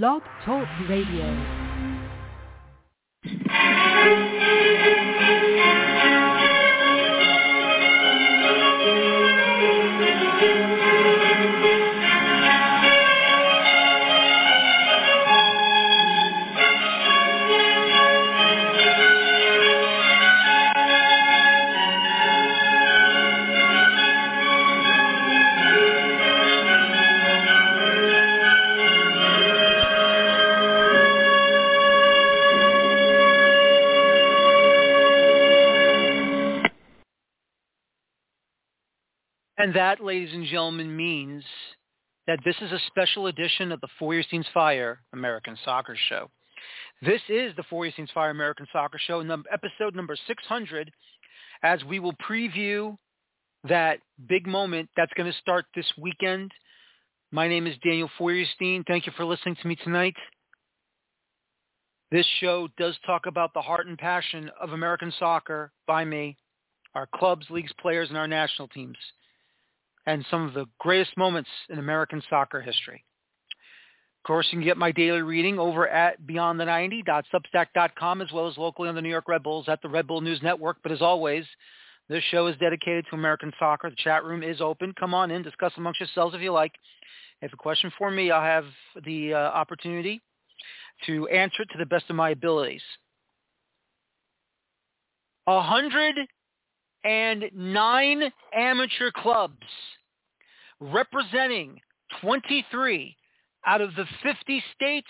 Blog Talk Radio. And that, ladies and gentlemen, means that this is a special edition of the Feuerstein's Fire American Soccer Show. This is the Feuerstein's Fire American Soccer Show, episode number 600, as we will preview that big moment that's going to start this weekend. My name is Daniel Feuerstein. Thank you for listening to me tonight. This show does talk about the heart and passion of American soccer by me, our clubs, leagues, players, and our national teams and some of the greatest moments in American soccer history. Of course, you can get my daily reading over at beyondthe90.substack.com as well as locally on the New York Red Bulls at the Red Bull News Network. But as always, this show is dedicated to American soccer. The chat room is open. Come on in, discuss amongst yourselves if you like. If a question for me, I'll have the uh, opportunity to answer it to the best of my abilities. A hundred and nine amateur clubs representing 23 out of the 50 states,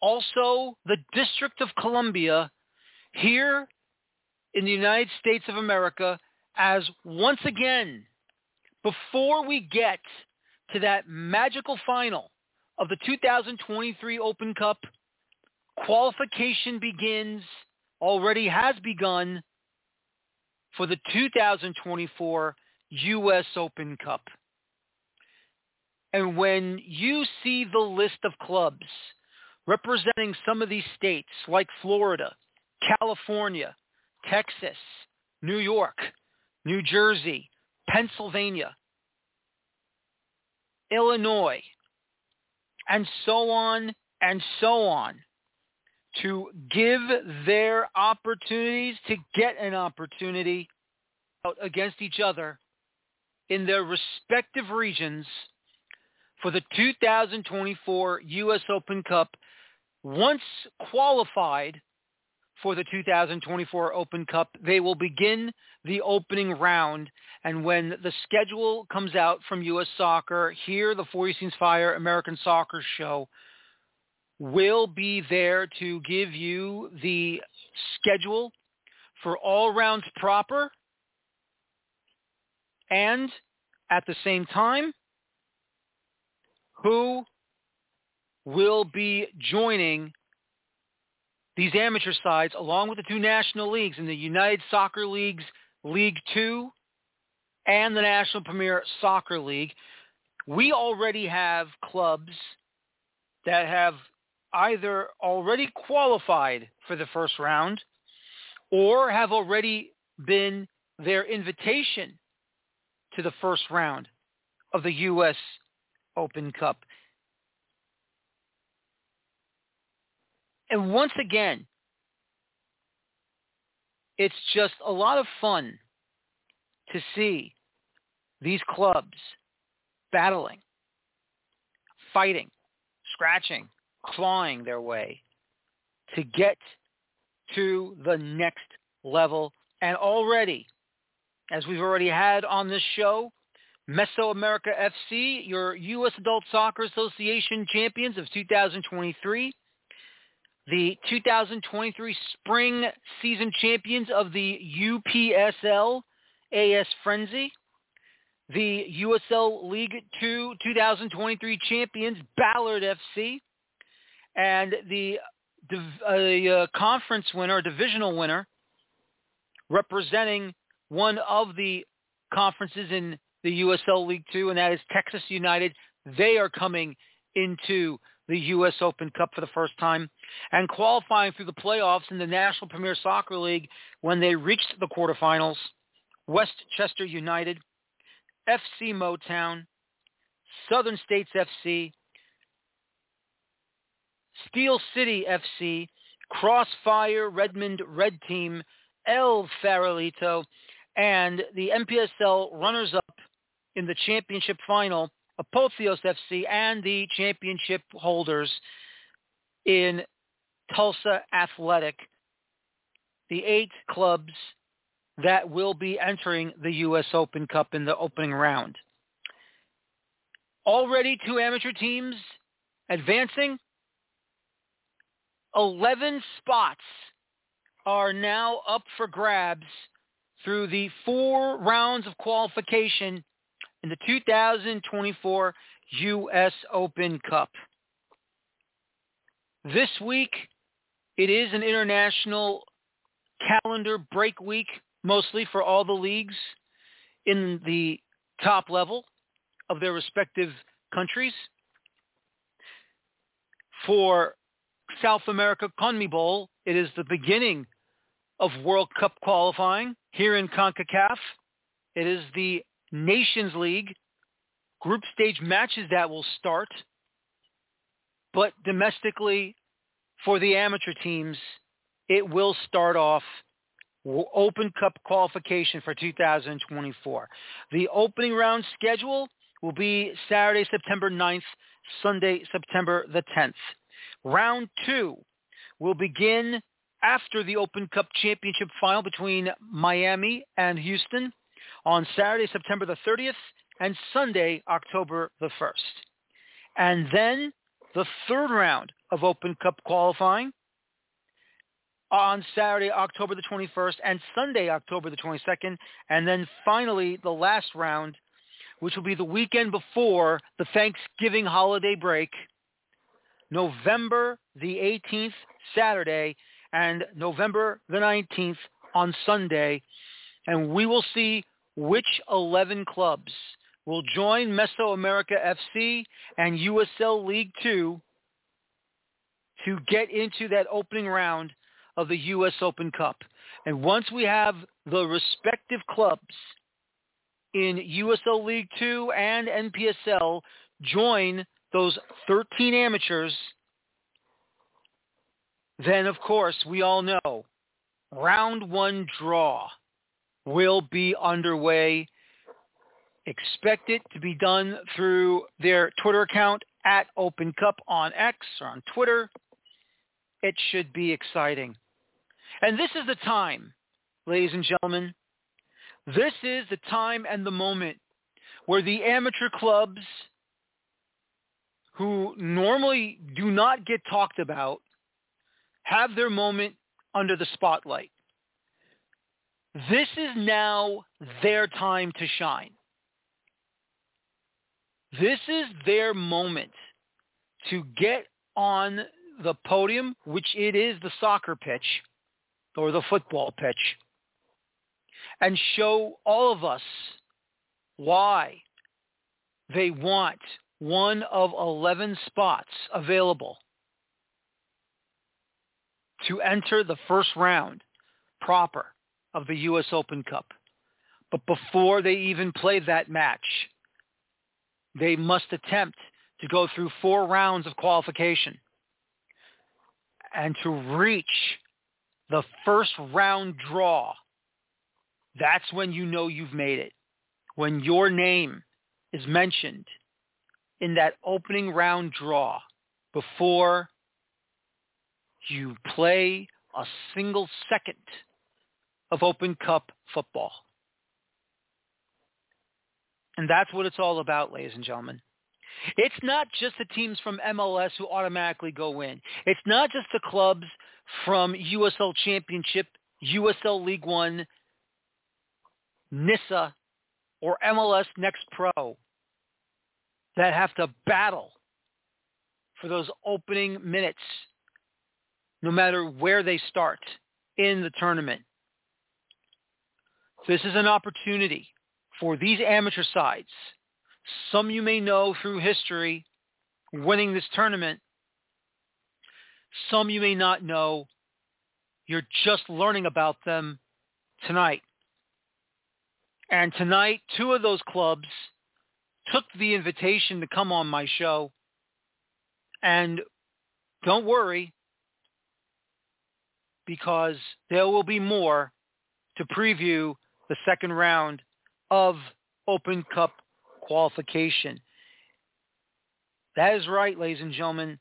also the District of Columbia, here in the United States of America, as once again, before we get to that magical final of the 2023 Open Cup, qualification begins, already has begun, for the 2024 U.S. Open Cup. And when you see the list of clubs representing some of these states like Florida, California, Texas, New York, New Jersey, Pennsylvania, Illinois, and so on and so on, to give their opportunities to get an opportunity out against each other in their respective regions for the 2024 U.S. Open Cup. Once qualified for the 2024 Open Cup, they will begin the opening round. And when the schedule comes out from U.S. Soccer, here, the Feuerstein's Fire American Soccer Show will be there to give you the schedule for all rounds proper and at the same time who will be joining these amateur sides along with the two national leagues in the United Soccer League's League 2 and the National Premier Soccer League. We already have clubs that have either already qualified for the first round or have already been their invitation to the first round of the U.S. Open Cup. And once again, it's just a lot of fun to see these clubs battling, fighting, scratching, clawing their way to get to the next level. And already, as we've already had on this show, Mesoamerica FC, your U.S. Adult Soccer Association champions of 2023, the 2023 spring season champions of the UPSL AS Frenzy, the USL League 2 2023 champions Ballard FC, and the uh, conference winner, divisional winner, representing one of the conferences in the USL League Two, and that is Texas United. They are coming into the U.S. Open Cup for the first time and qualifying through the playoffs in the National Premier Soccer League when they reached the quarterfinals. Westchester United, FC Motown, Southern States FC, Steel City FC, Crossfire Redmond Red Team, El Farolito, and the NPSL runners-up in the championship final, Apotheos FC, and the championship holders in Tulsa Athletic, the eight clubs that will be entering the U.S. Open Cup in the opening round. Already two amateur teams advancing. 11 spots are now up for grabs through the four rounds of qualification in the 2024 U.S. Open Cup. This week, it is an international calendar break week, mostly for all the leagues in the top level of their respective countries. For South America CONMEBOL, it is the beginning of World Cup qualifying here in CONCACAF. It is the Nations League group stage matches that will start. But domestically, for the amateur teams, it will start off Open Cup qualification for 2024. The opening round schedule will be Saturday, September 9th, Sunday, September the 10th. Round two will begin after the Open Cup Championship final between Miami and Houston on Saturday, September the 30th and Sunday, October the 1st. And then the third round of Open Cup qualifying on Saturday, October the 21st and Sunday, October the 22nd. And then finally, the last round, which will be the weekend before the Thanksgiving holiday break, November the 18th, Saturday, and November the 19th on Sunday. And we will see which 11 clubs will join Mesoamerica FC and USL League Two to get into that opening round of the U.S. Open Cup. And once we have the respective clubs in USL League Two and NPSL join those 13 amateurs, then of course we all know round one draw will be underway. Expect it to be done through their Twitter account at Open Cup on X or on Twitter. It should be exciting. And this is the time, ladies and gentlemen. This is the time and the moment where the amateur clubs who normally do not get talked about have their moment under the spotlight. This is now their time to shine. This is their moment to get on the podium, which it is the soccer pitch or the football pitch, and show all of us why they want one of 11 spots available to enter the first round proper of the U.S. Open Cup. But before they even play that match, they must attempt to go through four rounds of qualification and to reach the first round draw. That's when you know you've made it. When your name is mentioned in that opening round draw before you play a single second of Open Cup football. And that's what it's all about, ladies and gentlemen. It's not just the teams from MLS who automatically go in. It's not just the clubs from USL Championship, USL League One, NISA, or MLS Next Pro that have to battle for those opening minutes no matter where they start in the tournament. This is an opportunity for these amateur sides. Some you may know through history winning this tournament. Some you may not know. You're just learning about them tonight. And tonight, two of those clubs took the invitation to come on my show and don't worry because there will be more to preview the second round of Open Cup qualification. That is right, ladies and gentlemen.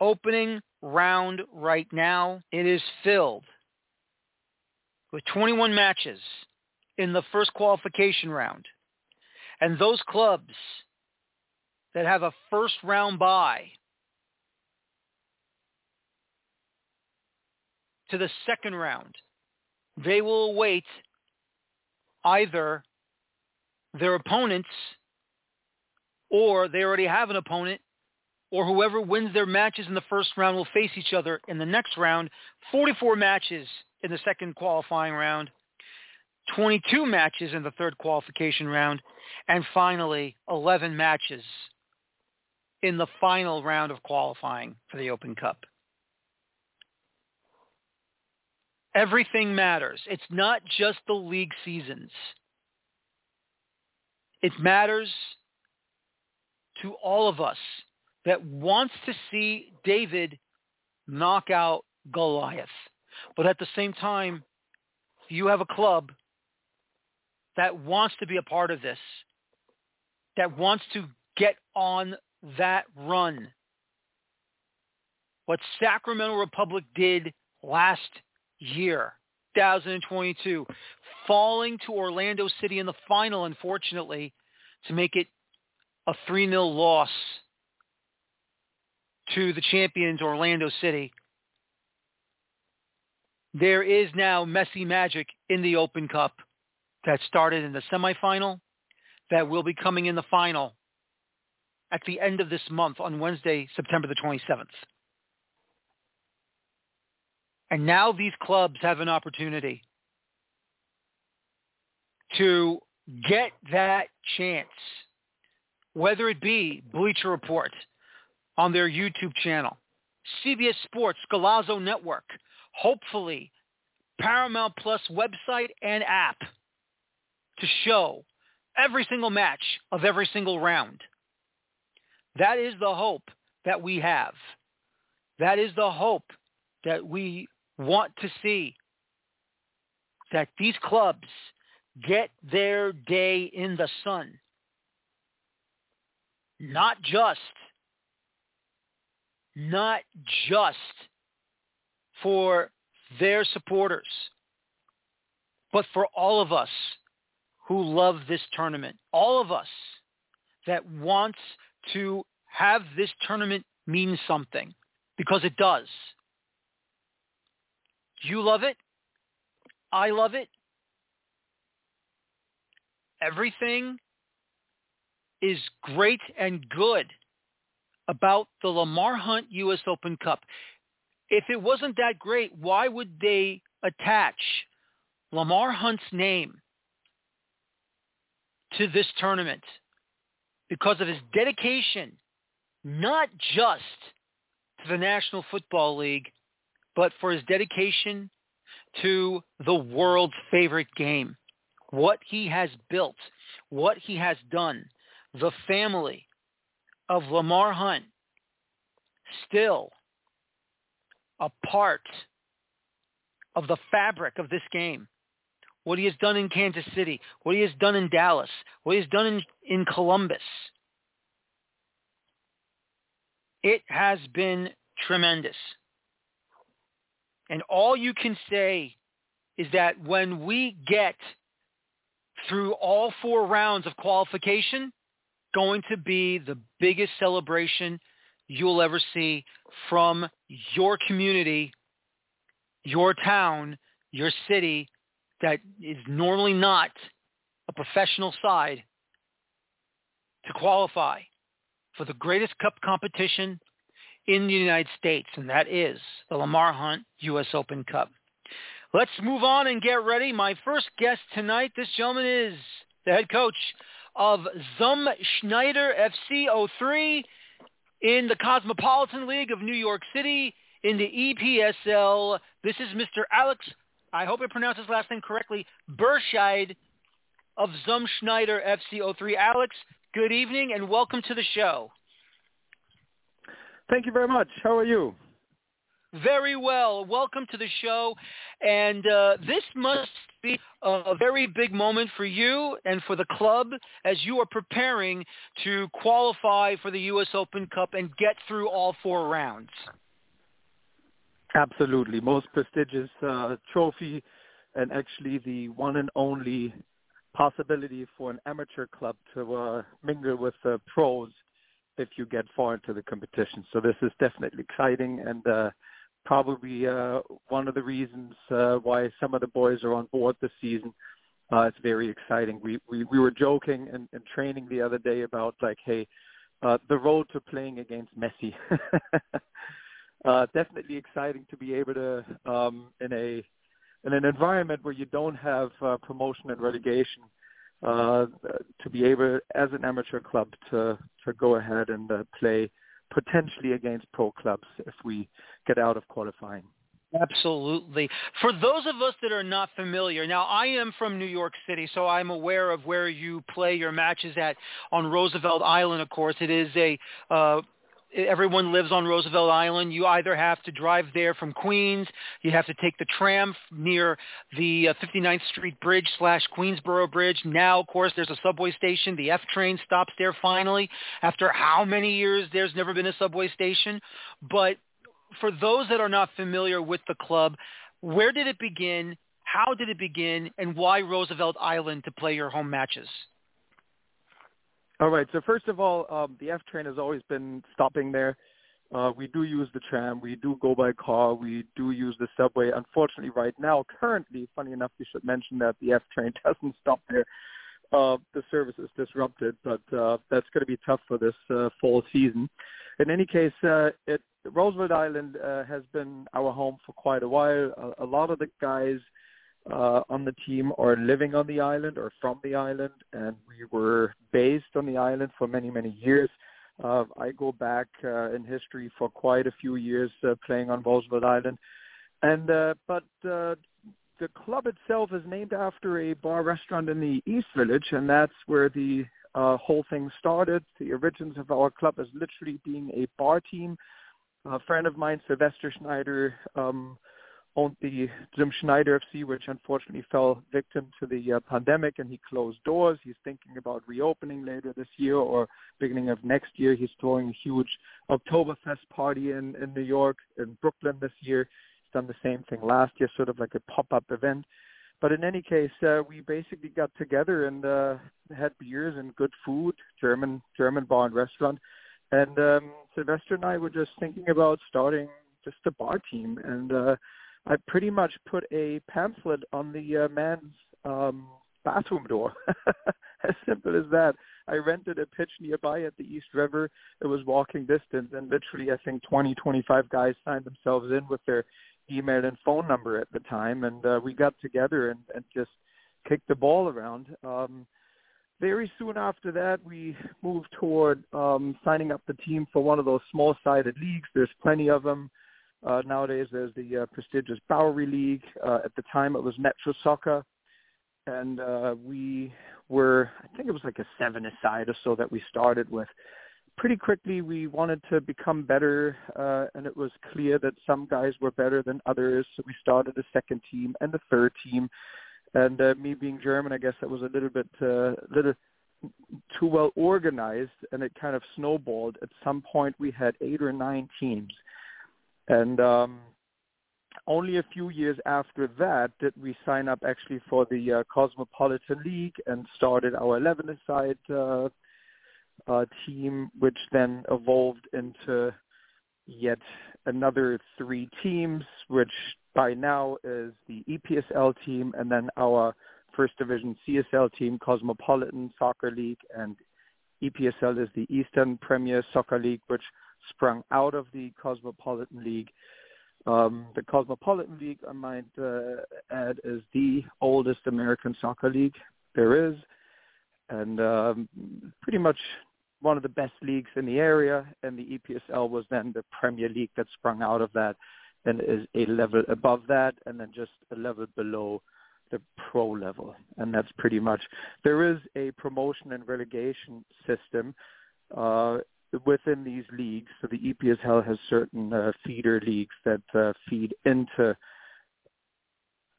Opening round right now, it is filled with 21 matches in the first qualification round. And those clubs that have a first round bye to the second round, they will await either their opponents or they already have an opponent or whoever wins their matches in the first round will face each other in the next round. 44 matches in the second qualifying round, 22 matches in the third qualification round, and finally 11 matches in the final round of qualifying for the Open Cup. Everything matters. It's not just the league seasons. It matters to all of us that wants to see David knock out Goliath. But at the same time, you have a club that wants to be a part of this, that wants to get on that run. What Sacramento Republic did last year, 2022, falling to Orlando City in the final, unfortunately, to make it a 3-0 loss to the champions Orlando City. There is now Messi magic in the Open Cup that started in the semifinal that will be coming in the final at the end of this month on Wednesday, September the 27th. And now these clubs have an opportunity to get that chance, whether it be Bleacher Report on their YouTube channel, CBS Sports, Golazo Network, hopefully Paramount Plus website and app to show every single match of every single round. That is the hope that we have. That is the hope that we want to see that these clubs get their day in the sun. Not just, not just for their supporters, but for all of us who love this tournament, all of us that wants to have this tournament mean something, because it does. You love it. I love it. Everything is great and good about the Lamar Hunt U.S. Open Cup. If it wasn't that great, why would they attach Lamar Hunt's name to this tournament? Because of his dedication, not just to the National Football League, but for his dedication to the world's favorite game, what he has built, what he has done, the family of Lamar Hunt still a part of the fabric of this game. What he has done in Kansas City, what he has done in Dallas, what he has done in, in Columbus. It has been tremendous. And all you can say is that when we get through all four rounds of qualification, going to be the biggest celebration you'll ever see from your community, your town, your city that is normally not a professional side to qualify for the greatest cup competition in the United States, and that is the Lamar Hunt U.S. Open Cup. Let's move on and get ready. My first guest tonight, this gentleman is the head coach of Zum Schneider FC 03 in the Cosmopolitan League of New York City in the EPSL. This is Mr. Alex, I hope I pronounced his last name correctly, Berscheid of Zum Schneider FC 03. Alex, good evening and welcome to the show. Thank you very much. How are you? Very well. Welcome to the show. And uh, this must be a very big moment for you and for the club as you are preparing to qualify for the U.S. Open Cup and get through all four rounds. Absolutely. Most prestigious uh, trophy and actually the one and only possibility for an amateur club to uh, mingle with the pros if you get far into the competition. So this is definitely exciting and uh, probably uh, one of the reasons uh, why some of the boys are on board this season. Uh, it's very exciting. We we, we were joking and, and training the other day about like, hey, uh, the road to playing against Messi. uh, definitely exciting to be able to um, in a in an environment where you don't have uh, promotion and relegation uh, to be able as an amateur club to to go ahead and uh, play potentially against pro clubs if we get out of qualifying. Absolutely. For those of us that are not familiar, now I am from New York City, so I'm aware of where you play your matches at on Roosevelt Island. Of course, it is a uh, everyone lives on Roosevelt Island. You either have to drive there from Queens, you have to take the tram near the uh, 59th Street Bridge slash Queensboro Bridge. Now, of course, there's a subway station. The F train stops there finally. After how many years there's never been a subway station? But for those that are not familiar with the club, where did it begin? How did it begin? And why Roosevelt Island to play your home matches? All right. So first of all, um, the F train has always been stopping there. Uh, we do use the tram. We do go by car. We do use the subway. Unfortunately, right now, currently, funny enough, we should mention that the F train doesn't stop there. Uh, the service is disrupted, but uh, that's going to be tough for this uh, fall season. In any case, uh, it, Roosevelt Island uh, has been our home for quite a while. A, a lot of the guys uh, on the team are living on the island or from the island, and we were based on the island for many, many years. Uh, I go back uh, in history for quite a few years uh, playing on Roosevelt Island, and uh, but uh, the club itself is named after a bar restaurant in the East Village, and that's where the whole thing started. The origins of our club is literally being a bar team. A friend of mine, Sylvester Schneider, um, owned the Zum Schneider FC, which unfortunately fell victim to the uh, pandemic, and he closed doors. He's thinking about reopening later this year or beginning of next year. He's throwing a huge Oktoberfest party in in New York, in Brooklyn this year. He's done the same thing last year, sort of like a pop-up event. But in any case, uh, we basically got together and uh, had beers and good food, German German bar and restaurant. And um, Sylvester and I were just thinking about starting just a bar team, and uh, I pretty much put a pamphlet on the uh, man's um, bathroom door. as simple as that. I rented a pitch nearby at the East River. It was walking distance, and literally, I think 20, 25 guys signed themselves in with their email and phone number at the time, and uh, we got together and, and just kicked the ball around. Um, very soon after that, we moved toward um, signing up the team for one of those small-sided leagues. There's plenty of them. Nowadays, there's the uh, prestigious Bowery League. Uh, at the time, it was Metro Soccer, and uh, we were, I think it was like a seven-a-side or so that we started with. Pretty quickly, we wanted to become better, uh, and it was clear that some guys were better than others. So we started a second team and a third team. And uh, me being German, I guess that was a little bit, uh, little too well organized, and it kind of snowballed. At some point, we had eight or nine teams and um, only a few years after that did we sign up actually for the uh, Cosmopolitan League and started our 11-a-side uh, uh, team, which then evolved into yet another three teams, which by now is the EPSL team and then our first division CSL team, Cosmopolitan Soccer League, and EPSL is the Eastern Premier Soccer League, which sprung out of the Cosmopolitan League. Um, the Cosmopolitan League, I might uh, add, is the oldest American soccer league there is, and um, pretty much one of the best leagues in the area. And the EPSL was then the Premier League that sprung out of that, and is a level above that, and then just a level below the pro level, and that's pretty much. There is a promotion and relegation system. Uh, within these leagues, so the EPSL has certain uh, feeder leagues that uh, feed into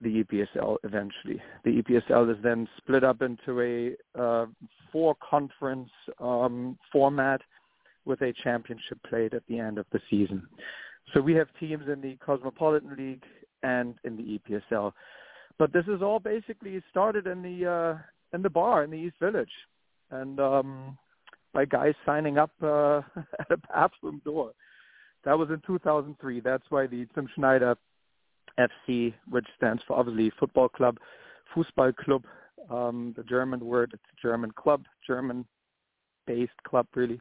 the EPSL eventually. The EPSL is then split up into a uh, four conference um, format with a championship played at the end of the season. So we have teams in the Cosmopolitan League and in the EPSL. But this is all basically started in the uh, in the bar in the East Village, and um, by guys signing up uh, at a bathroom door. That was in 2003. That's why the Zum Schneider FC, which stands for obviously football club, Fußballclub, um, the German word. It's a German club, German-based club really.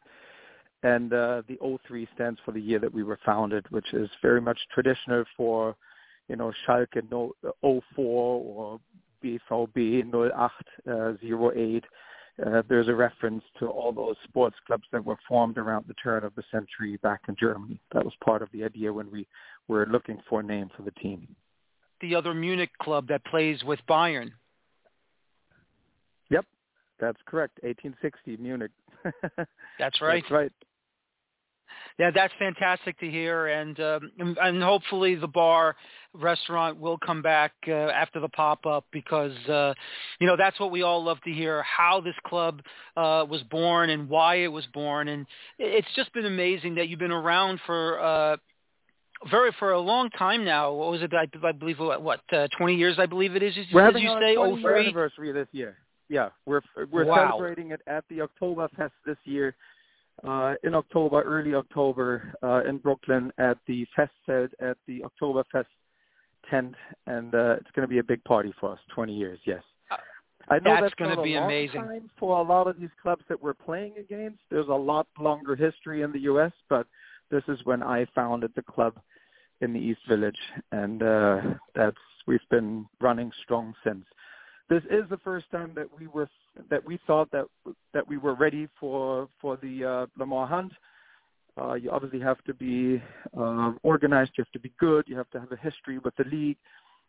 And uh, the 03 stands for the year that we were founded, which is very much traditional for, you know, Schalke 04 or BVB 08, uh, 08 uh, there's a reference to all those sports clubs that were formed around the turn of the century back in Germany. That was part of the idea when we were looking for a name for the team. The other Munich club that plays with Bayern. Yep, that's correct. 1860 Munich. that's right. That's right yeah, that's fantastic to hear, and um, and hopefully the bar restaurant will come back uh, after the pop up because uh, you know that's what we all love to hear how this club uh, was born and why it was born, and it's just been amazing that you've been around for. Uh, very for a long time now. What was it? I, I believe what, what uh, twenty years? I believe it is. We're having you our say? 20 year anniversary this year. Yeah, we're we're wow. celebrating it at the Oktoberfest this year uh, in October, early October, uh, in Brooklyn at the Festzelt at the Oktoberfest tent, and uh, it's going to be a big party for us. 20 years, yes. Uh, I know that's, that's going to be amazing time for a lot of these clubs that we're playing against. There's a lot longer history in the U.S., but this is when I founded the club in the East Village, and uh, that's we've been running strong since this is the first time that we were that we thought that that we were ready for for the uh, Lamar Hunt. Uh, you obviously have to be uh, organized. You have to be good. You have to have a history with the league.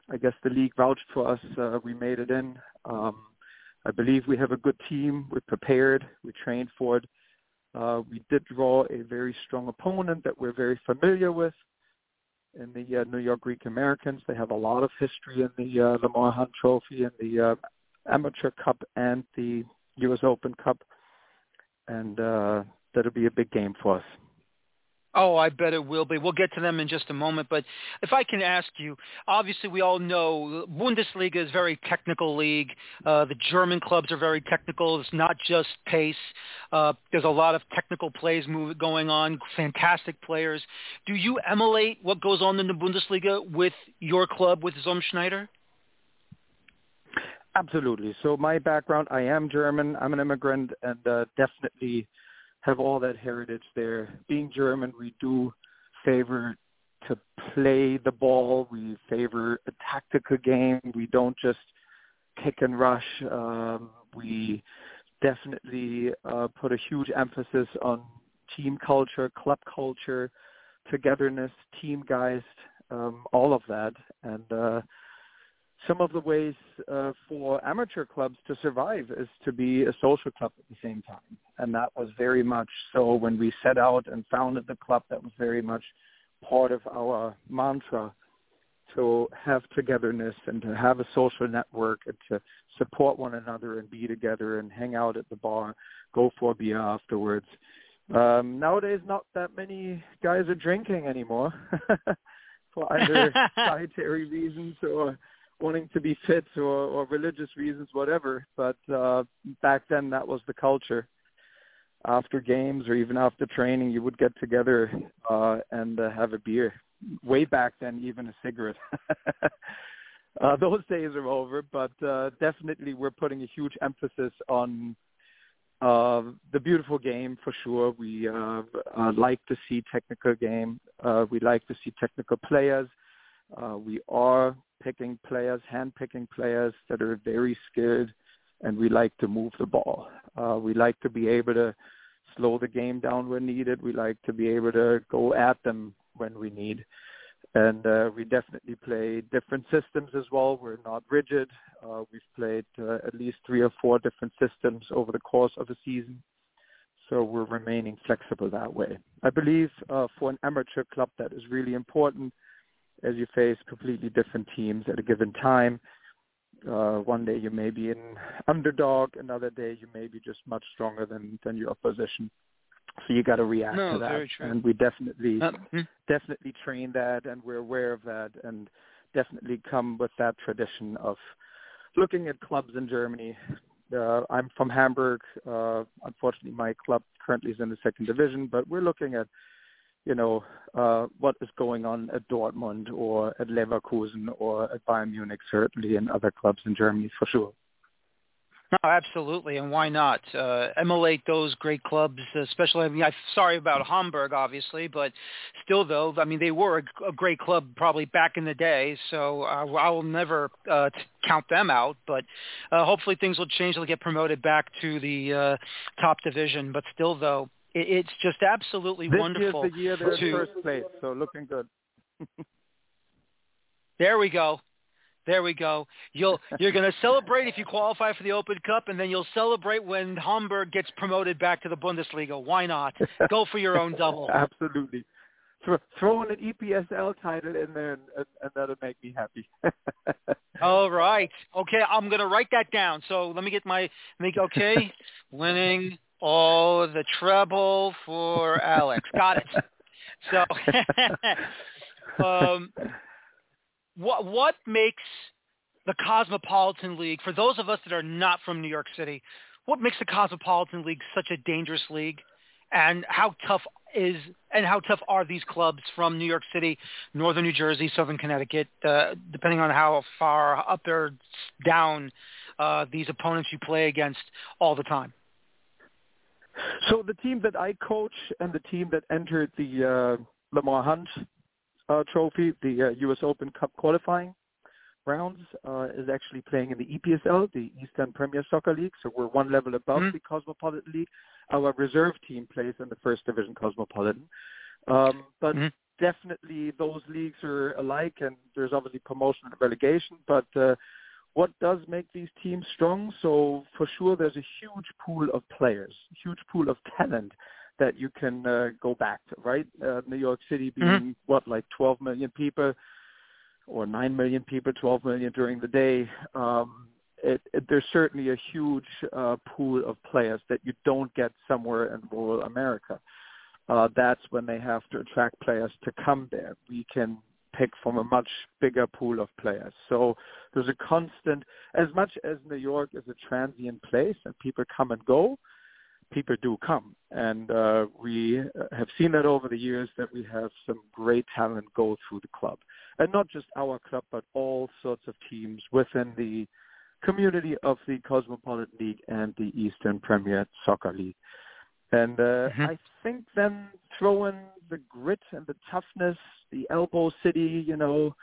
I guess the league vouched for us. Uh, we made it in. Um, I believe we have a good team. We're prepared. We trained for it. Uh, we did draw a very strong opponent that we're very familiar with in the uh, New York Greek Americans. They have a lot of history in the uh, Lamar Hunt Trophy and the uh, Amateur Cup and the U.S. Open Cup, and uh, that'll be a big game for us. Oh, I bet it will be. We'll get to them in just a moment. But if I can ask you, obviously we all know Bundesliga is a very technical league. Uh, the German clubs are very technical. It's not just pace. Uh, there's a lot of technical plays move, going on, fantastic players. Do you emulate what goes on in the Bundesliga with your club, with Zum Schneider? Absolutely. So my background, I am German. I'm an immigrant and uh, definitely – have all that heritage there. Being German, we do favor to play the ball. We favor a tactical game. We don't just kick and rush. Um, we definitely uh, put a huge emphasis on team culture, club culture, togetherness, team geist, um, all of that. And uh, some of the ways uh, for amateur clubs to survive is to be a social club at the same time. And that was very much so when we set out and founded the club, that was very much part of our mantra to have togetherness and to have a social network and to support one another and be together and hang out at the bar, go for a beer afterwards. Um, nowadays, not that many guys are drinking anymore for either dietary reasons or wanting to be fit or, or religious reasons, whatever. But uh, back then, that was the culture. After games or even after training, you would get together uh, and uh, have a beer. Way back then, even a cigarette. uh, those days are over, but uh, definitely we're putting a huge emphasis on uh, the beautiful game for sure. We uh, uh, like to see technical game. Uh, we like to see technical players. Uh, we are picking players, hand-picking players that are very skilled, and we like to move the ball. Uh, we like to be able to slow the game down when needed. We like to be able to go at them when we need. And uh, we definitely play different systems as well. We're not rigid. Uh, we've played uh, at least three or four different systems over the course of a season. So we're remaining flexible that way. I believe uh, for an amateur club that is really important as you face completely different teams at a given time. Uh, one day you may be an underdog, another day you may be just much stronger than than your opposition. So you got to react no, to that, and we definitely Uh, hmm. definitely train that, and we're aware of that, and definitely come with that tradition of looking at clubs in Germany. Uh, I'm from Hamburg. Uh, unfortunately, my club currently is in the second division, but we're looking at you know, uh, what is going on at Dortmund or at Leverkusen or at Bayern Munich, certainly, and other clubs in Germany for sure. No, absolutely, and why not uh, emulate those great clubs? Especially, I mean, I'm sorry about Hamburg, obviously, but still, though, I mean, they were a, a great club probably back in the day. So uh, I will never uh, count them out. But uh, hopefully, things will change. They'll get promoted back to the uh, top division. But still, though, it's just absolutely this wonderful. This year's the year they're first place, so looking good. there we go. There we go. You'll you're going to celebrate if you qualify for the Open Cup, and then you'll celebrate when Hamburg gets promoted back to the Bundesliga. Why not? Go for your own double. Absolutely. Throw, throw in an EPSL title in there, and, and, and that'll make me happy. All right. Okay, I'm going to write that down. So let me get my make. Okay, winning all the treble for Alex. Got it. So, um, what what makes the Cosmopolitan League for those of us that are not from New York City? What makes the Cosmopolitan League such a dangerous league, and how tough is and how tough are these clubs from New York City, Northern New Jersey, Southern Connecticut, uh, depending on how far up or down uh, these opponents you play against all the time? So the team that I coach and the team that entered the uh, Lamar Hunt uh, Trophy, the uh, U.S. Open Cup qualifying rounds, uh, is actually playing in the EPSL, the Eastern Premier Soccer League. So we're one level above Mhm. the Cosmopolitan League. Our reserve team plays in the First Division Cosmopolitan. Um, but Mhm. definitely those leagues are alike, and there's obviously promotion and relegation. But uh, what does make these teams strong? So for sure, there's a huge pool of players, huge pool of talent that you can uh, go back to, right? Uh, New York City being what, like 12 million people, or 9 million people, 12 million during the day. Um, it, it, there's certainly a huge uh, pool of players that you don't get somewhere in rural America. Uh, that's when they have to attract players to come there. We can pick from a much bigger pool of players. So there's a constant, as much as New York is a transient place and people come and go, people do come. And uh, we have seen that over the years that we have some great talent go through the club. And not just our club, but all sorts of teams within the community of the Cosmopolitan League and the Eastern Premier Soccer League. And uh, Mhm. I think then throw in the grit and the toughness, the elbow city, you know,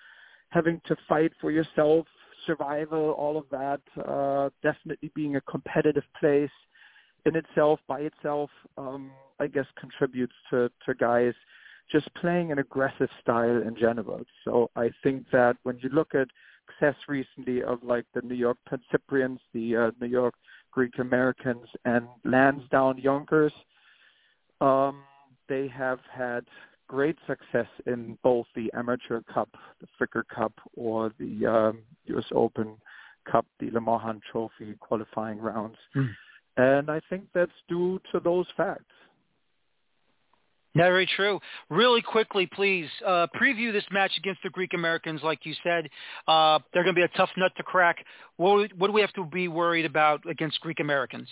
having to fight for yourself, survival, all of that, uh, definitely being a competitive place in itself, by itself, um, I guess contributes to, to guys just playing an aggressive style in general. So I think that when you look at success recently of like the New York Cyprians, the uh, New York Greek Americans, and Lansdowne Yonkers, um, they have had great success in both the Amateur Cup, the Fricker Cup, or the um, U.S. Open Cup, the Hunt Trophy qualifying rounds. Hmm. And I think that's due to those facts. Very true. Really quickly, please uh, preview this match against the Greek Americans. Like you said, uh, they're going to be a tough nut to crack. What, what do we have to be worried about against Greek Americans?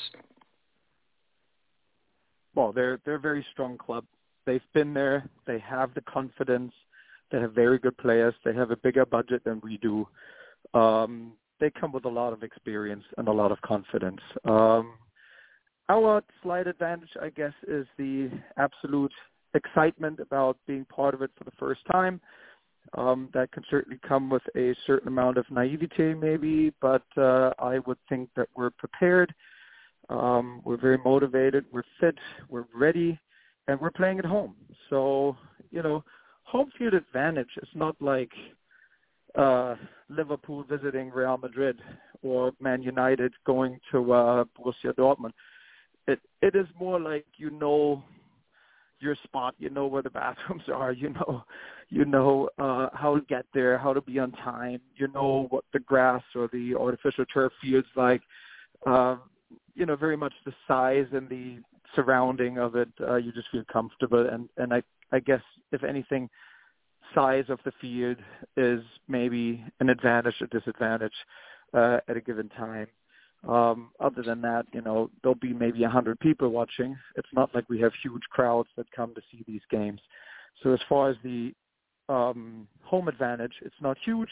Well, they're they're a very strong club. They've been there. They have the confidence. They have very good players. They have a bigger budget than we do. Um, they come with a lot of experience and a lot of confidence. Um, our slight advantage, I guess, is the absolute excitement about being part of it for the first time. Um, that can certainly come with a certain amount of naivete, maybe, but uh, I would think that we're prepared. Um, we're very motivated. We're fit. We're ready, and we're playing at home. So, you know, home field advantage is not like uh, Liverpool visiting Real Madrid or Man United going to uh, Borussia Dortmund it it is more like you know your spot, you know where the bathrooms are, you know you know uh how to get there, how to be on time, you know what the grass or the artificial turf feels like. Um, you know, very much the size and the surrounding of it, uh, you just feel comfortable and and I I guess if anything size of the field is maybe an advantage or disadvantage uh, at a given time. Um, other than that, you know, there'll be maybe a hundred people watching. It's not like we have huge crowds that come to see these games. So as far as the um, home advantage, it's not huge,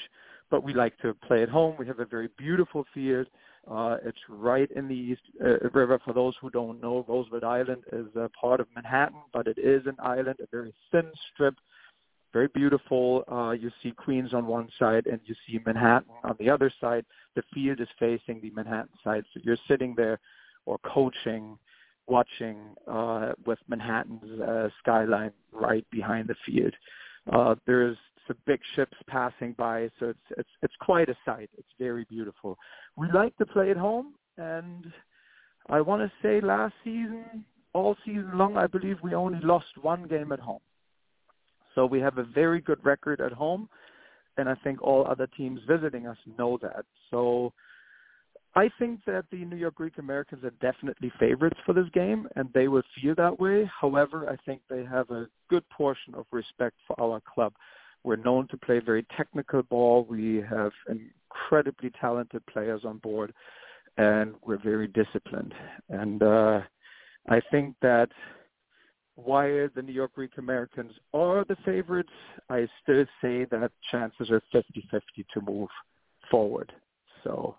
but we like to play at home. We have a very beautiful field. Uh, it's right in the East uh, River. For those who don't know, Roosevelt Island is a part of Manhattan, but it is an island, a very thin strip very beautiful. Uh, you see Queens on one side and you see Manhattan on the other side. The field is facing the Manhattan side, so you're sitting there or coaching, watching uh, with Manhattan's uh, skyline right behind the field. Uh, there's some big ships passing by, so it's it's it's quite a sight. It's very beautiful. We like to play at home, and I want to say last season, all season long, I believe we only lost one game at home. So we have a very good record at home, and I think all other teams visiting us know that. So I think that the New York Greek Americans are definitely favorites for this game, and they will feel that way. However, I think they have a good portion of respect for our club. We're known to play very technical ball. We have incredibly talented players on board, and we're very disciplined. And uh, I think that why the New York Greek Americans are the favorites, I still say that chances are 50-50 to move forward. So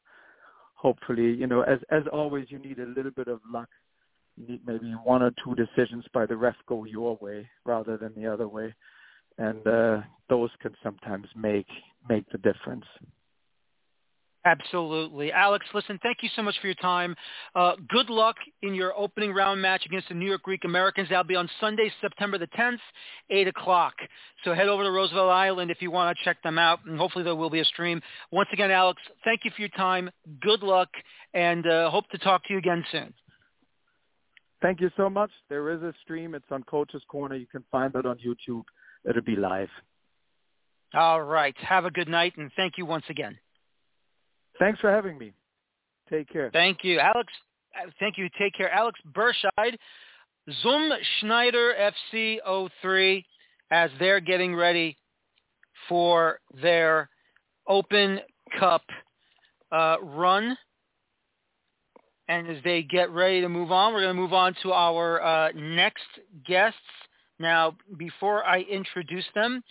hopefully, you know, as as always, you need a little bit of luck. You need maybe one or two decisions by the ref go your way rather than the other way, and uh, those can sometimes make make the difference. Absolutely. Alex, listen, thank you so much for your time. Uh, good luck in your opening round match against the New York Greek Americans. That'll be on Sunday, September the 10th, 8 o'clock. So head over to Roosevelt Island if you want to check them out, and hopefully there will be a stream. Once again, Alex, thank you for your time. Good luck, and uh, hope to talk to you again soon. Thank you so much. There is a stream. It's on Coach's Corner. You can find that on YouTube. It'll be live. All right. Have a good night, and thank you once again. Thanks for having me. Take care. Thank you, Alex. Thank you. Take care. Alex Berscheid, Zum Schneider FC 03, as they're getting ready for their Open Cup uh, run. And as they get ready to move on, we're going to move on to our uh, next guests. Now, before I introduce them,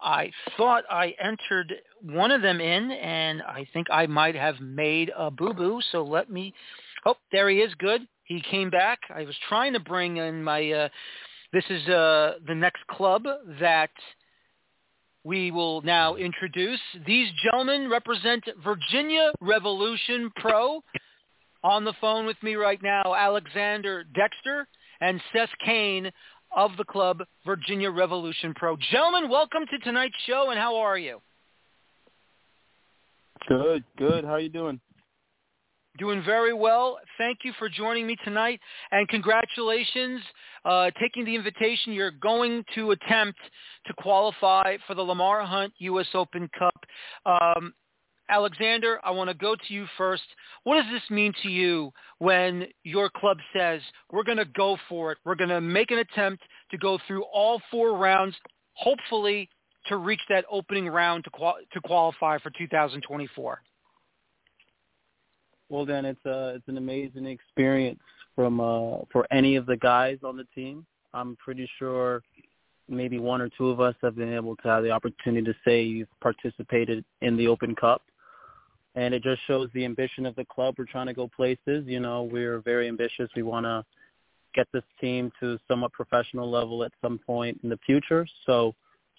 I thought I entered one of them in, and I think I might have made a boo-boo. So let me. Oh, there he is. Good. He came back. I was trying to bring in my. Uh, this is uh, the next club that we will now introduce. These gentlemen represent Virginia Revolution Pro. On the phone with me right now, Alexander Dexter and Seth Cain of the club, Virginia Revolution Pro. Gentlemen, welcome to tonight's show, and how are you? Good, good. How are you doing? Doing very well. Thank you for joining me tonight, and congratulations uh, taking the invitation. You're going to attempt to qualify for the Lamar Hunt U.S. Open Cup. Um, Alexander, I want to go to you first. What does this mean to you when your club says, we're going to go for it. We're going to make an attempt to go through all four rounds, hopefully to reach that opening round to, qual- to qualify for 2024? Well, then it's a uh, it's an amazing experience from uh, for any of the guys on the team. I'm pretty sure maybe one or two of us have been able to have the opportunity to say you've participated in the Open Cup and it just shows the ambition of the club. We're trying to go places. You know, we're very ambitious. We want to get this team to somewhat professional level at some point in the future. So,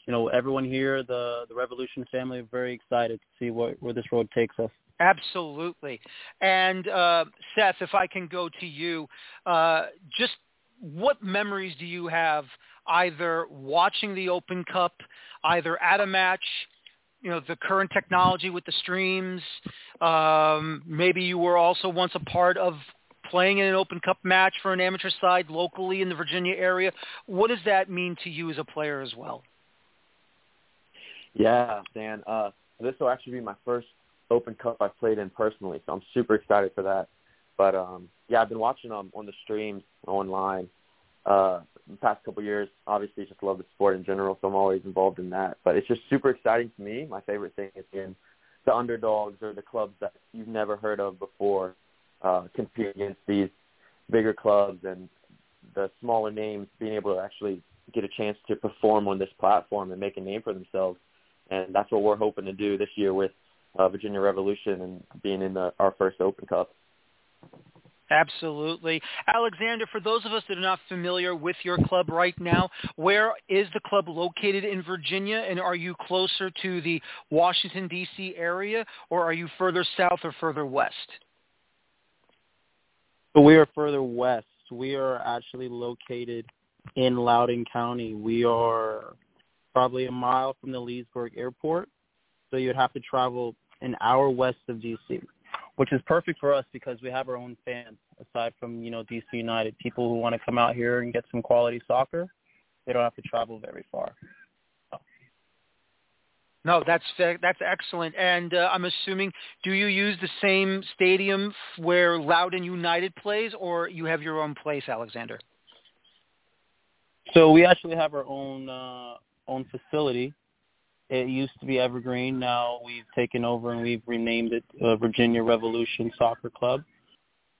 you know, everyone here, the the Revolution family, are very excited to see what, where this road takes us. Absolutely. And uh, Seth, if I can go to you, uh, just what memories do you have either watching the Open Cup, either at a match, you know the current technology with the streams. Um, maybe you were also once a part of playing in an Open Cup match for an amateur side locally in the Virginia area. What does that mean to you as a player as well? Yeah, Dan. Uh, this will actually be my first Open Cup I've played in personally, so I'm super excited for that. But um, yeah, I've been watching them um, on the streams online uh, the past couple years. Obviously, just love the sport in general, so I'm always involved in that. But it's just super exciting to me. My favorite thing is seeing the underdogs or the clubs that you've never heard of before uh, compete against these bigger clubs and the smaller names being able to actually get a chance to perform on this platform and make a name for themselves. And that's what we're hoping to do this year with uh, Virginia Revolution and being in the, our first Open Cup. Absolutely. Alexander, for those of us that are not familiar with your club right now, where is the club located in Virginia? And are you closer to the Washington, D.C. area, or are you further south or further west? We are further west. We are actually located in Loudoun County. We are probably a mile from the Leesburg airport. So you'd have to travel an hour west of D.C which is perfect for us because we have our own fans aside from you know DC United. People who want to come out here and get some quality soccer, they don't have to travel very far. No, that's that's excellent. And uh, I'm assuming, do you use the same stadium where Loudoun United plays, or you have your own place, Alexander? So we actually have our own uh, own facility it used to be Evergreen. Now we've taken over and we've renamed it uh, Virginia Revolution Soccer Club.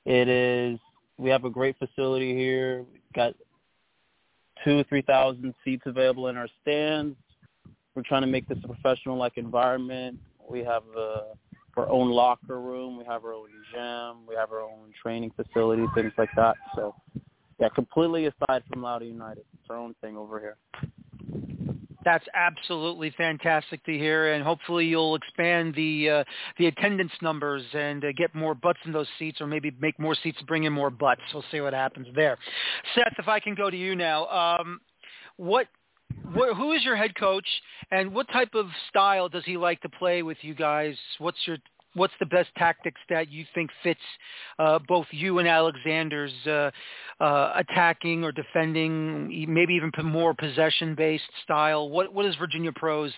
It is. We have a great facility here. We've got two, three thousand seats available in our stands. We're trying to make this a professional-like environment. We have uh, our own locker room. We have our own gym. We have our own training facility, things like that. So, yeah, completely aside from Loudoun United, it's our own thing over here. That's absolutely fantastic to hear, and hopefully you'll expand the uh, the attendance numbers and uh, get more butts in those seats, or maybe make more seats bring in more butts. We'll see what happens there. Seth, if I can go to you now, um, what, what who is your head coach, and what type of style does he like to play with you guys? What's your what's the best tactics that you think fits uh, both you and Alexander's uh, uh, attacking or defending, maybe even more possession-based style? What what is Virginia Pro's,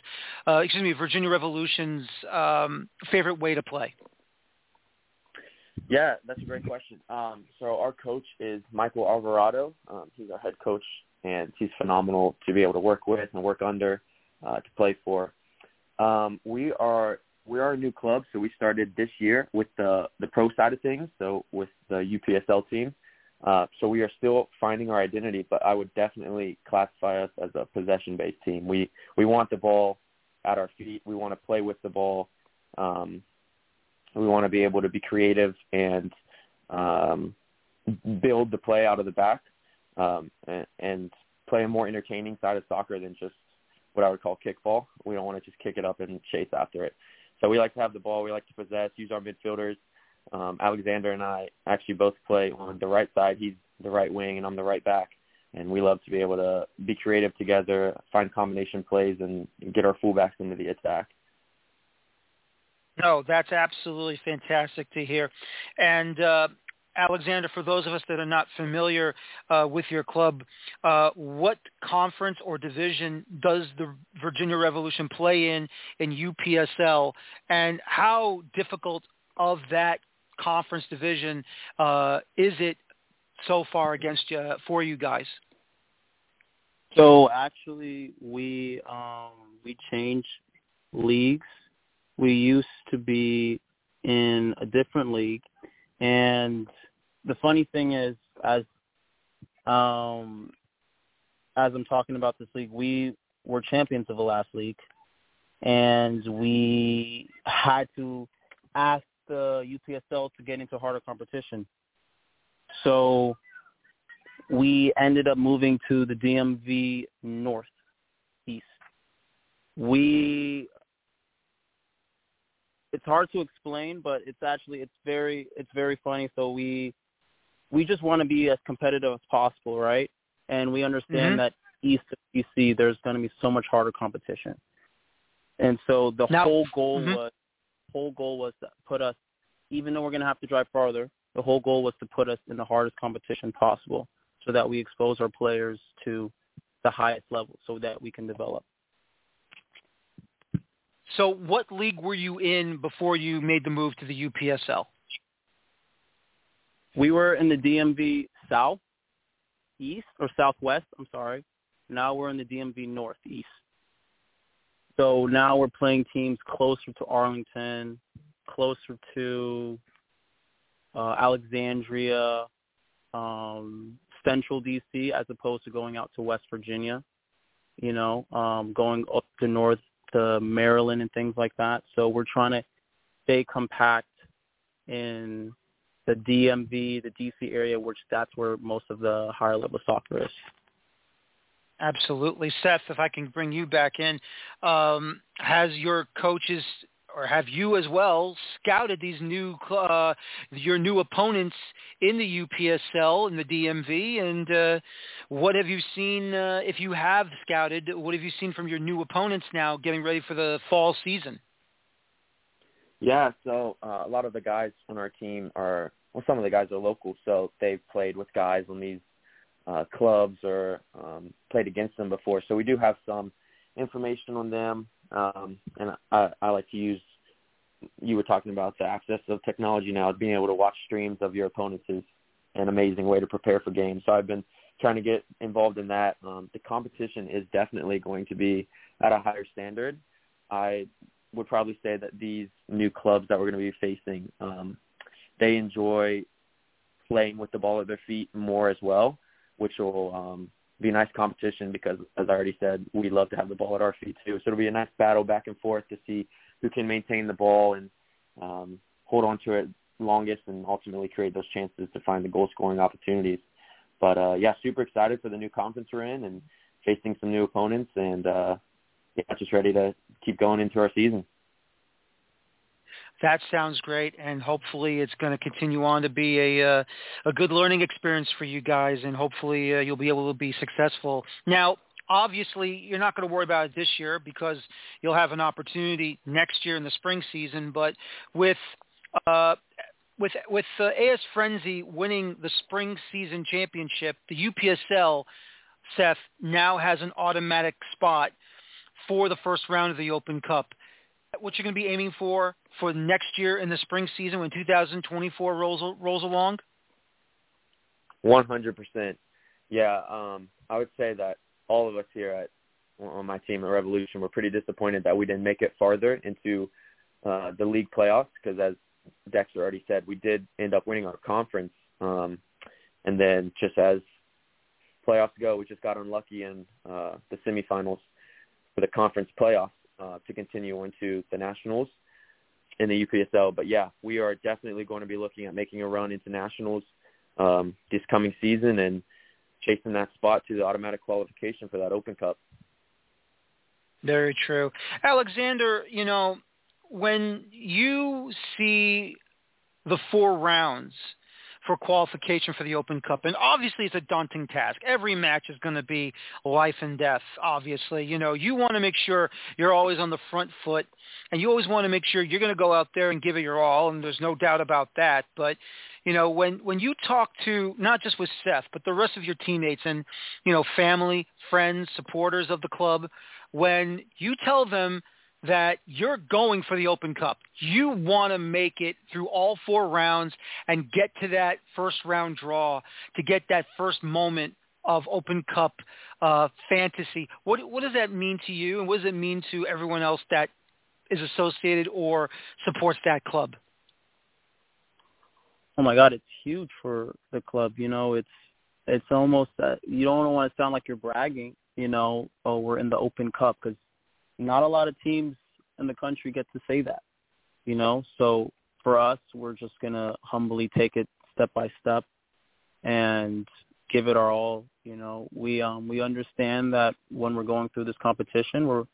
uh, excuse me, Virginia Revolution's um, favorite way to play? Yeah, that's a great question. Um, so our coach is Michael Alvarado. Um, he's our head coach, and he's phenomenal to be able to work with and work under uh, to play for. Um, we are we are a new club, so we started this year with the the pro side of things, so with the UPSL team. Uh, so we are still finding our identity, but I would definitely classify us as a possession-based team. We we want the ball at our feet. We want to play with the ball. Um, we want to be able to be creative and um, build the play out of the back um, and, and play a more entertaining side of soccer than just what I would call kickball. We don't want to just kick it up and chase after it. So we like to have the ball. We like to possess, use our midfielders. Um, Alexander and I actually both play on the right side. He's the right wing, and I'm the right back. And we love to be able to be creative together, find combination plays, and get our fullbacks into the attack. No, that's absolutely fantastic to hear. And uh, Alexander, for those of us that are not familiar uh, with your club, uh, what conference or division does the Virginia Revolution play in in UPSL, and how difficult of that conference division uh, is it so far against you for you guys? So actually, we um, we changed leagues. We used to be in a different league, and the funny thing is, as um, as I'm talking about this league, we were champions of the last league, and we had to ask the UPSL to get into harder competition. So we ended up moving to the DMV North East. We it's hard to explain, but it's actually it's very it's very funny. So we we just want to be as competitive as possible, right? And we understand mm-hmm. that east of DC, there's going to be so much harder competition. And so the now, whole goal mm-hmm. was whole goal was to put us, even though we're going to have to drive farther, the whole goal was to put us in the hardest competition possible so that we expose our players to the highest level so that we can develop. So what league were you in before you made the move to the UPSL? We were in the DMV South, East, or Southwest, I'm sorry. Now we're in the DMV Northeast. So now we're playing teams closer to Arlington, closer to uh, Alexandria, um, Central DC, as opposed to going out to West Virginia. You know, um, going up to North to Maryland and things like that. So we're trying to stay compact in the DMV, the DC area, which that's where most of the higher level soccer is. Absolutely. Seth, if I can bring you back in, um, has your coaches or have you as well scouted these new uh, your new opponents in the UPSL and the DMV? And uh, what have you seen? Uh, if you have scouted, what have you seen from your new opponents now, getting ready for the fall season? Yeah, so uh, a lot of the guys on our team are well, some of the guys are local, so they've played with guys on these uh, clubs or um, played against them before. So we do have some information on them, um, and I, I like to use. You were talking about the access of technology now. Being able to watch streams of your opponents is an amazing way to prepare for games. So I've been trying to get involved in that. Um, the competition is definitely going to be at a higher standard. I would probably say that these new clubs that we're going to be facing, um, they enjoy playing with the ball at their feet more as well which will um, be a nice competition because, as I already said, we love to have the ball at our feet too. So it'll be a nice battle back and forth to see who can maintain the ball and um, hold on to it longest and ultimately create those chances to find the goal scoring opportunities. But uh, yeah, super excited for the new conference we're in and facing some new opponents and uh, yeah, just ready to keep going into our season. That sounds great, and hopefully it's going to continue on to be a uh, a good learning experience for you guys, and hopefully uh, you'll be able to be successful. Now, obviously, you're not going to worry about it this year because you'll have an opportunity next year in the spring season. But with uh, with with uh, AS Frenzy winning the spring season championship, the UPSL, Seth now has an automatic spot for the first round of the Open Cup what you're going to be aiming for for next year in the spring season when 2024 rolls rolls along? 100%. Yeah, um, I would say that all of us here at on my team at Revolution were pretty disappointed that we didn't make it farther into uh, the league playoffs because, as Dexter already said, we did end up winning our conference. Um, and then, just as playoffs go, we just got unlucky in uh, the semifinals for the conference playoffs uh, to continue into the nationals in the UPSL. But yeah, we are definitely going to be looking at making a run into nationals um, this coming season and chasing that spot to the automatic qualification for that Open Cup. Very true. Alexander, you know, when you see the four rounds – for qualification for the Open Cup. And obviously it's a daunting task. Every match is going to be life and death, obviously. You know, you want to make sure you're always on the front foot and you always want to make sure you're going to go out there and give it your all and there's no doubt about that. But, you know, when when you talk to not just with Seth, but the rest of your teammates and, you know, family, friends, supporters of the club, when you tell them that you're going for the Open Cup. You want to make it through all four rounds and get to that first round draw to get that first moment of Open Cup uh, fantasy. What what does that mean to you, and what does it mean to everyone else that is associated or supports that club? Oh my God, it's huge for the club. You know, it's it's almost that you don't want to sound like you're bragging. You know, oh, we're in the Open Cup because not a lot of teams in the country get to say that, you know. So for us, we're just gonna humbly take it step by step and give it our all. You know, we um we understand that when we're going through this competition, we're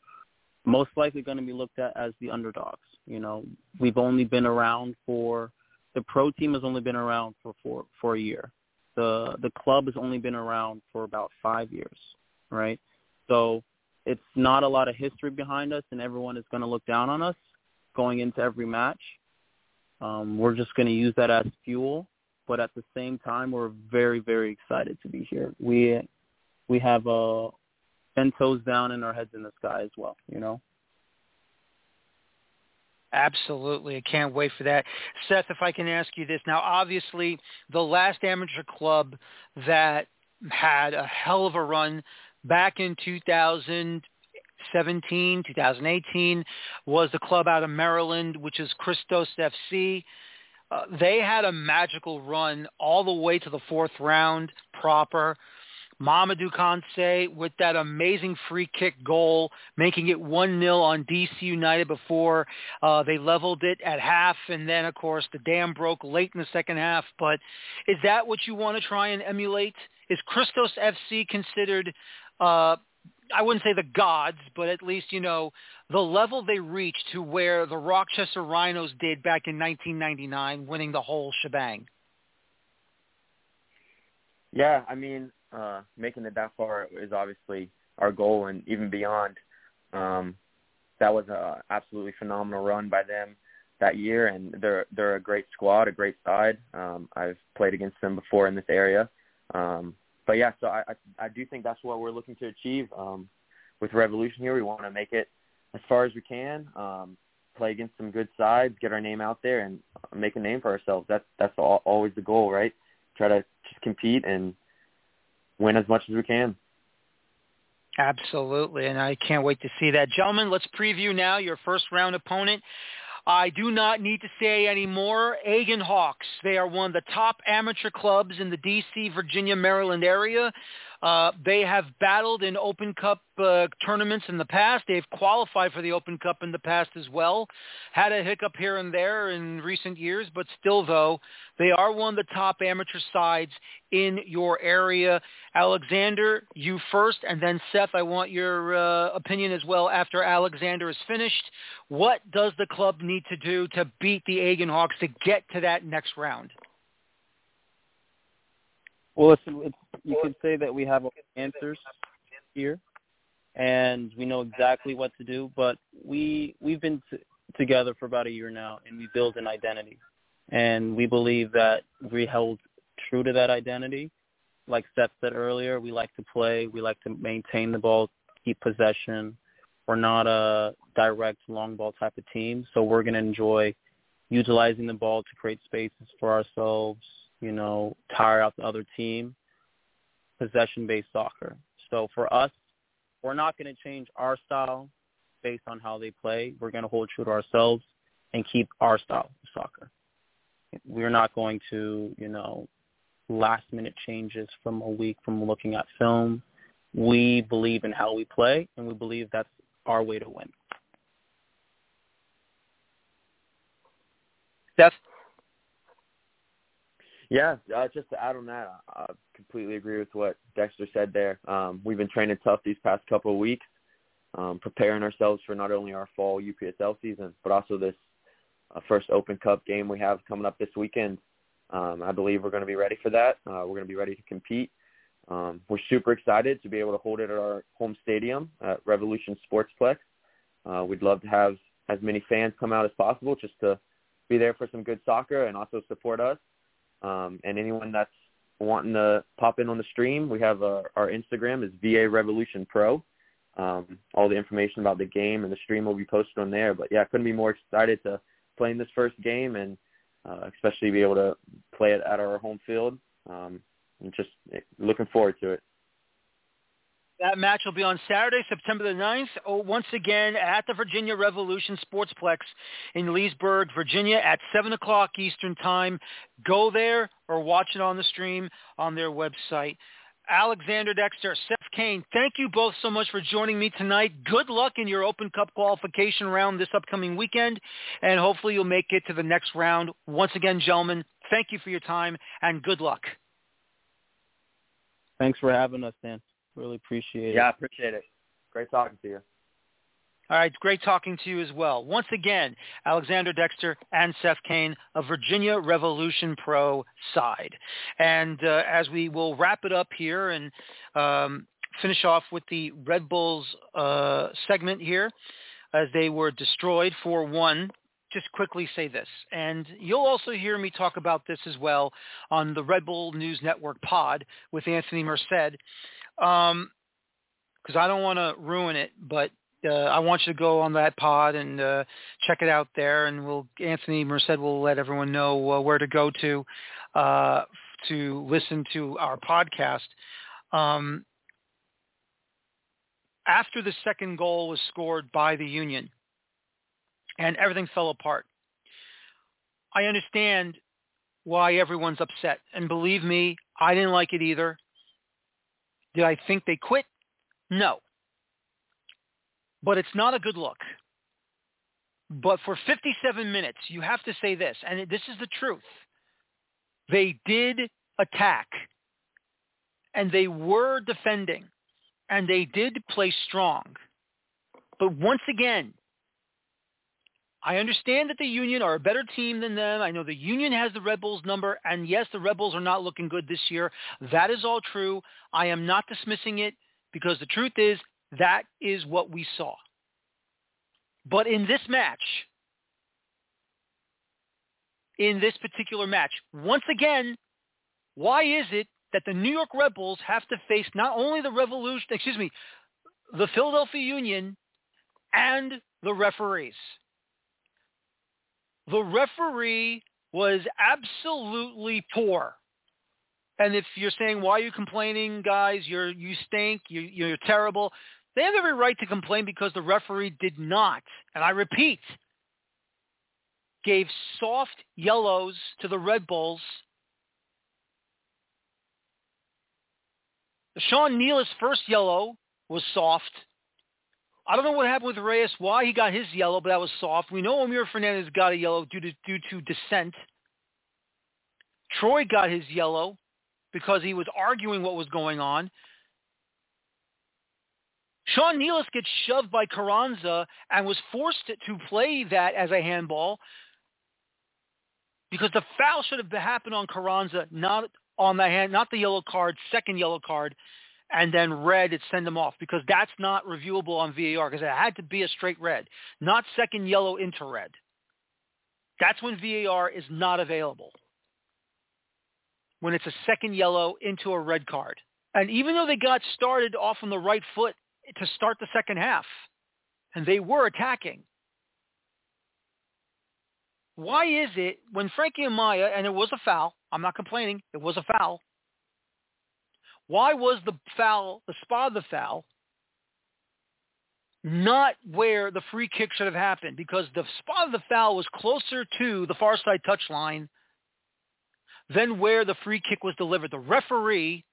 most likely going to be looked at as the underdogs. You know, we've only been around for the pro team has only been around for for for a year. The the club has only been around for about five years, right? So it's not a lot of history behind us, and everyone is going to look down on us going into every match. Um, we're just going to use that as fuel but at the same time, we're very, very excited to be here. We we have uh, ten toes down and our heads in the sky as well. You know. Absolutely. I can't wait for that. Seth, if I can ask you this. Now, obviously, the last amateur club that had a hell of a run back in 2017, 2018 was the club out of Maryland, which is Christos FC. Uh, they had a magical run all the way to the fourth round proper. Mamadou Kanse with that amazing free kick goal, making it 1-0 on DC United before uh, they leveled it at half. And then, of course, the dam broke late in the second half. But is that what you want to try and emulate? Is Christos FC considered, uh, I wouldn't say the gods, but at least, you know, the level they reached to where the Rochester Rhinos did back in 1999, winning the whole shebang? Yeah, I mean, uh, making it that far is obviously our goal, and even beyond. Um, that was a absolutely phenomenal run by them that year, and they're they're a great squad, a great side. Um, I've played against them before in this area, um, but yeah, so I, I I do think that's what we're looking to achieve um, with Revolution here. We want to make it as far as we can, um, play against some good sides, get our name out there, and make a name for ourselves. That's that's all, always the goal, right? Try to just compete and win as much as we can. Absolutely, and I can't wait to see that. Gentlemen, let's preview now your first round opponent. I do not need to say any more. Aiken Hawks. They are one of the top amateur clubs in the D.C., Virginia, Maryland area. Uh, they have battled in Open Cup uh, tournaments in the past. They've qualified for the Open Cup in the past as well. Had a hiccup here and there in recent years, but still, though, they are one of the top amateur sides in your area. Alexander, you first, and then Seth, I want your uh, opinion as well after Alexander is finished. What does the club need to do to beat the Aiken Hawks to get to that next round? Well, it's, it's, you could say that we have answers here, and we know exactly what to do. But we we've been t- together for about a year now, and we build an identity, and we believe that we held true to that identity. Like Seth said earlier, we like to play, we like to maintain the ball, keep possession. We're not a direct long ball type of team, so we're going to enjoy utilizing the ball to create spaces for ourselves, you know, tire out the other team, possession-based soccer. So for us, we're not going to change our style based on how they play. We're going to hold true to ourselves and keep our style of soccer. We're not going to, you know, last minute changes from a week from looking at film. We believe in how we play and we believe that's our way to win. Steph? Yeah, uh, just to add on that, I I completely agree with what Dexter said there. Um, we've been training tough these past couple of weeks, um, preparing ourselves for not only our fall UPSL season, but also this uh, first Open Cup game we have coming up this weekend. Um, I believe we're going to be ready for that. Uh, we're going to be ready to compete. Um, we're super excited to be able to hold it at our home stadium at Revolution Sportsplex. Uh, we'd love to have as many fans come out as possible just to be there for some good soccer and also support us. Um, and anyone that's wanting to pop in on the stream, we have uh, our Instagram is VA Revolution Pro. Um, all the information about the game and the stream will be posted on there. But yeah, couldn't be more excited to play in this first game and uh, especially be able to play it at our home field. Um, and just looking forward to it. That match will be on Saturday, September the 9th, oh, once again at the Virginia Revolution Sportsplex in Leesburg, Virginia at 7 o'clock Eastern Time. Go there or watch it on the stream on their website. Alexander Dexter, Seth Cain, thank you both so much for joining me tonight. Good luck in your Open Cup qualification round this upcoming weekend, and hopefully you'll make it to the next round. Once again, gentlemen, thank you for your time, and good luck. Thanks for having us, Dan. Really appreciate it. Yeah, appreciate it. Great talking to you. All right, great talking to you as well. Once again, Alexander Dexter and Seth Cain of Virginia Revolution Pro side. And uh, as we will wrap it up here and um, finish off with the Red Bulls uh, segment here, as they were destroyed 4-1 just quickly say this, and you'll also hear me talk about this as well on the Red Bull News Network pod with Anthony Merced, because um, I don't want to ruin it, but uh, I want you to go on that pod and uh, check it out there, and we'll Anthony Merced will let everyone know uh, where to go to uh, to listen to our podcast. Um, after the second goal was scored by the Union, and everything fell apart. I understand why everyone's upset, and believe me, I didn't like it either. Did I think they quit? No but it's not a good look. But for 57 minutes, you have to say this, and this is the truth. They did attack, and they were defending, and they did play strong. But once again, I understand that the Union are a better team than them. I know the Union has the Red Bulls number, and yes, the Red Bulls are not looking good this year. That is all true. I am not dismissing it because the truth is that is what we saw. But in this match, in this particular match, once again, why is it that the New York Red Bulls have to face not only the Revolution, excuse me, the Philadelphia Union and the referees? The referee was absolutely poor. And if you're saying, why are you complaining, guys? You're, you stink. You, you're terrible. They have every right to complain because the referee did not, and I repeat, gave soft yellows to the Red Bulls. Sean Nealis' first yellow was soft. I don't know what happened with Reyes, why he got his yellow, but that was soft. We know Omir Fernandez got a yellow due to, due to dissent. Troy got his yellow because he was arguing what was going on. Sean Nealis gets shoved by Carranza and was forced to play that as a handball because the foul should have happened on Carranza, not on the hand, not the yellow card, second yellow card, and then red, it send them off because that's not reviewable on VAR because it had to be a straight red, not second yellow into red. That's when VAR is not available. When it's a second yellow into a red card. And even though they got started off on the right foot to start the second half. And they were attacking. Why is it when Frankie Amaya, and it was a foul, I'm not complaining, it was a foul. Why was the foul, the spot of the foul, not where the free kick should have happened? Because the spot of the foul was closer to the far side touchline than where the free kick was delivered. The referee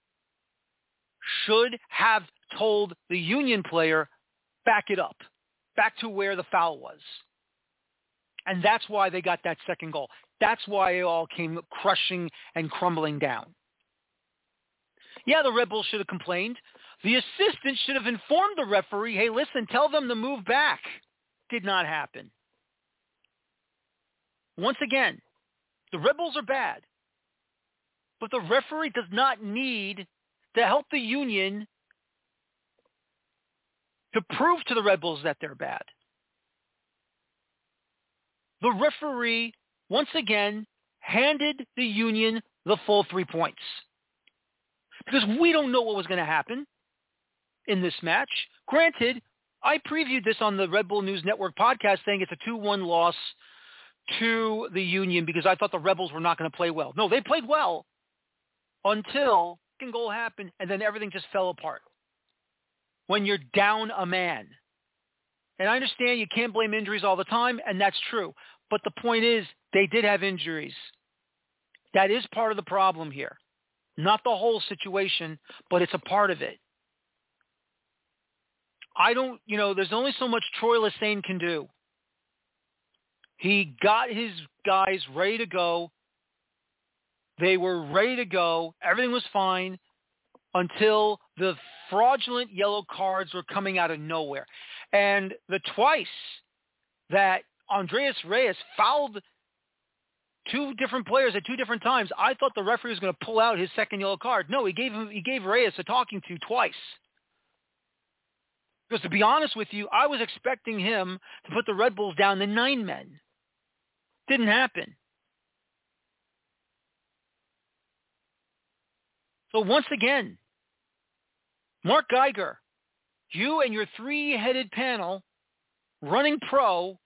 should have told the Union player, back it up, back to where the foul was. And that's why they got that second goal. That's why it all came crushing and crumbling down. Yeah, the Red Bulls should have complained. The assistant should have informed the referee, hey, listen, tell them to move back. Did not happen. Once again, the Red Bulls are bad. But the referee does not need to help the Union to prove to the Red Bulls that they're bad. The referee, once again, handed the Union the full three points. Because we don't know what was going to happen in this match. Granted, I previewed this on the Red Bull News Network podcast saying it's a 2-1 loss to the Union because I thought the Rebels were not going to play well. No, they played well until second goal happened and then everything just fell apart when you're down a man. And I understand you can't blame injuries all the time, and that's true. But the point is, they did have injuries. That is part of the problem here. Not the whole situation, but it's a part of it. I don't, you know, there's only so much Troy Lesesne can do. He got his guys ready to go. They were ready to go. Everything was fine until the fraudulent yellow cards were coming out of nowhere. And the twice that Andrés Reyes fouled two different players at two different times, I thought the referee was going to pull out his second yellow card. No, he gave him he gave Reyes a talking to twice. Because to be honest with you, I was expecting him to put the Red Bulls down to nine men. Didn't happen. So once again, Mark Geiger, you and your three-headed panel running pro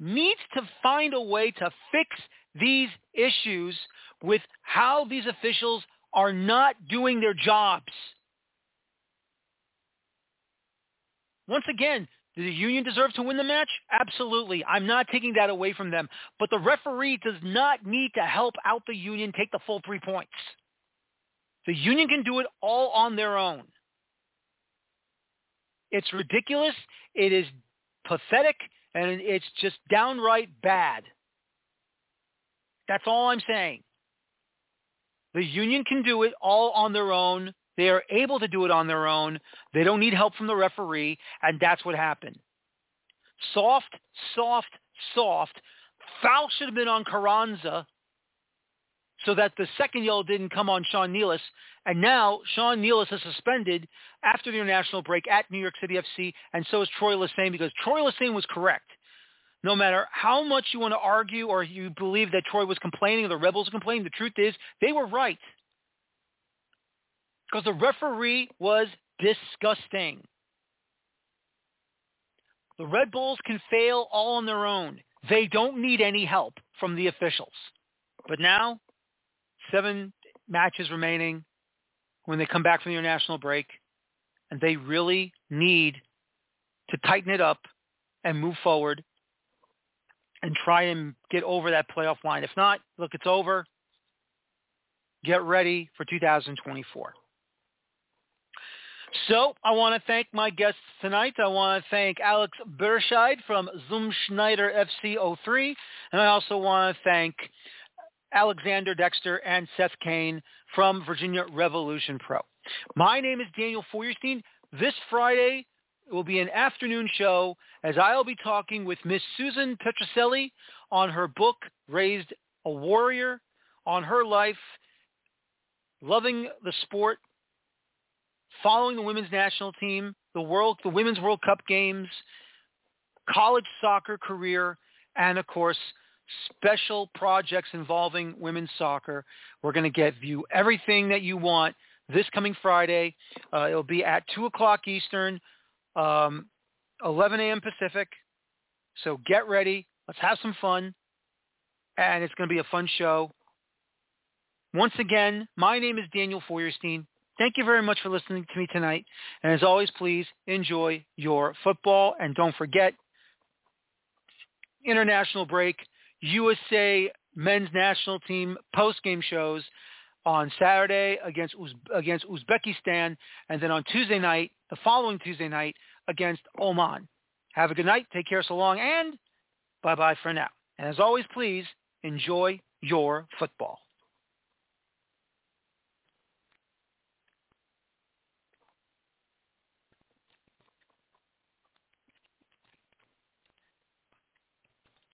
needs to find a way to fix these issues with how these officials are not doing their jobs. Once again, the union deserve to win the match? Absolutely. I'm not taking that away from them. But the referee does not need to help out the union take the full three points. The union can do it all on their own. It's ridiculous. It is pathetic and it's just downright bad. That's all I'm saying. The union can do it all on their own. They are able to do it on their own. They don't need help from the referee, and that's what happened. Soft, soft, soft. Foul should have been on Carranza so that the second yellow didn't come on Sean Nealis. And now Sean Nealis is suspended after the international break at New York City FC, and so is Troy Lesesne because Troy Lesesne was correct. No matter how much you want to argue or you believe that Troy was complaining or the Rebels complaining, the truth is they were right. Because the referee was disgusting. The Red Bulls can fail all on their own. They don't need any help from the officials. But now seven matches remaining when they come back from the international break, and they really need to tighten it up and move forward and try and get over that playoff line. If not, look, it's over. Get ready for 2024. So I want to thank my guests tonight. I want to thank Alex Berscheid from Zum Schneider FC03, and I also want to thank Alexander Dexter and Seth Cain from Virginia Revolution Pro. My name is Daniel Feuerstein. This Friday will be an afternoon show as I'll be talking with Miss Susan Petrocelli on her book, Raised a Warrior, on her life, loving the sport, following the women's national team, the world, the Women's World Cup games, college soccer career, and of course, special projects involving women's soccer. We're going to get you everything that you want this coming Friday. Uh, it'll be at 2 o'clock Eastern, um, 11 a.m. Pacific. So get ready. Let's have some fun. And it's going to be a fun show. Once again, my name is Daniel Feuerstein. Thank you very much for listening to me tonight. And as always, please enjoy your football. And don't forget, international break USA men's national team post-game shows on Saturday against against Uzbekistan, and then on Tuesday night, the following Tuesday night, against Oman. Have a good night. Take care so long, and bye-bye for now. And as always, please enjoy your football.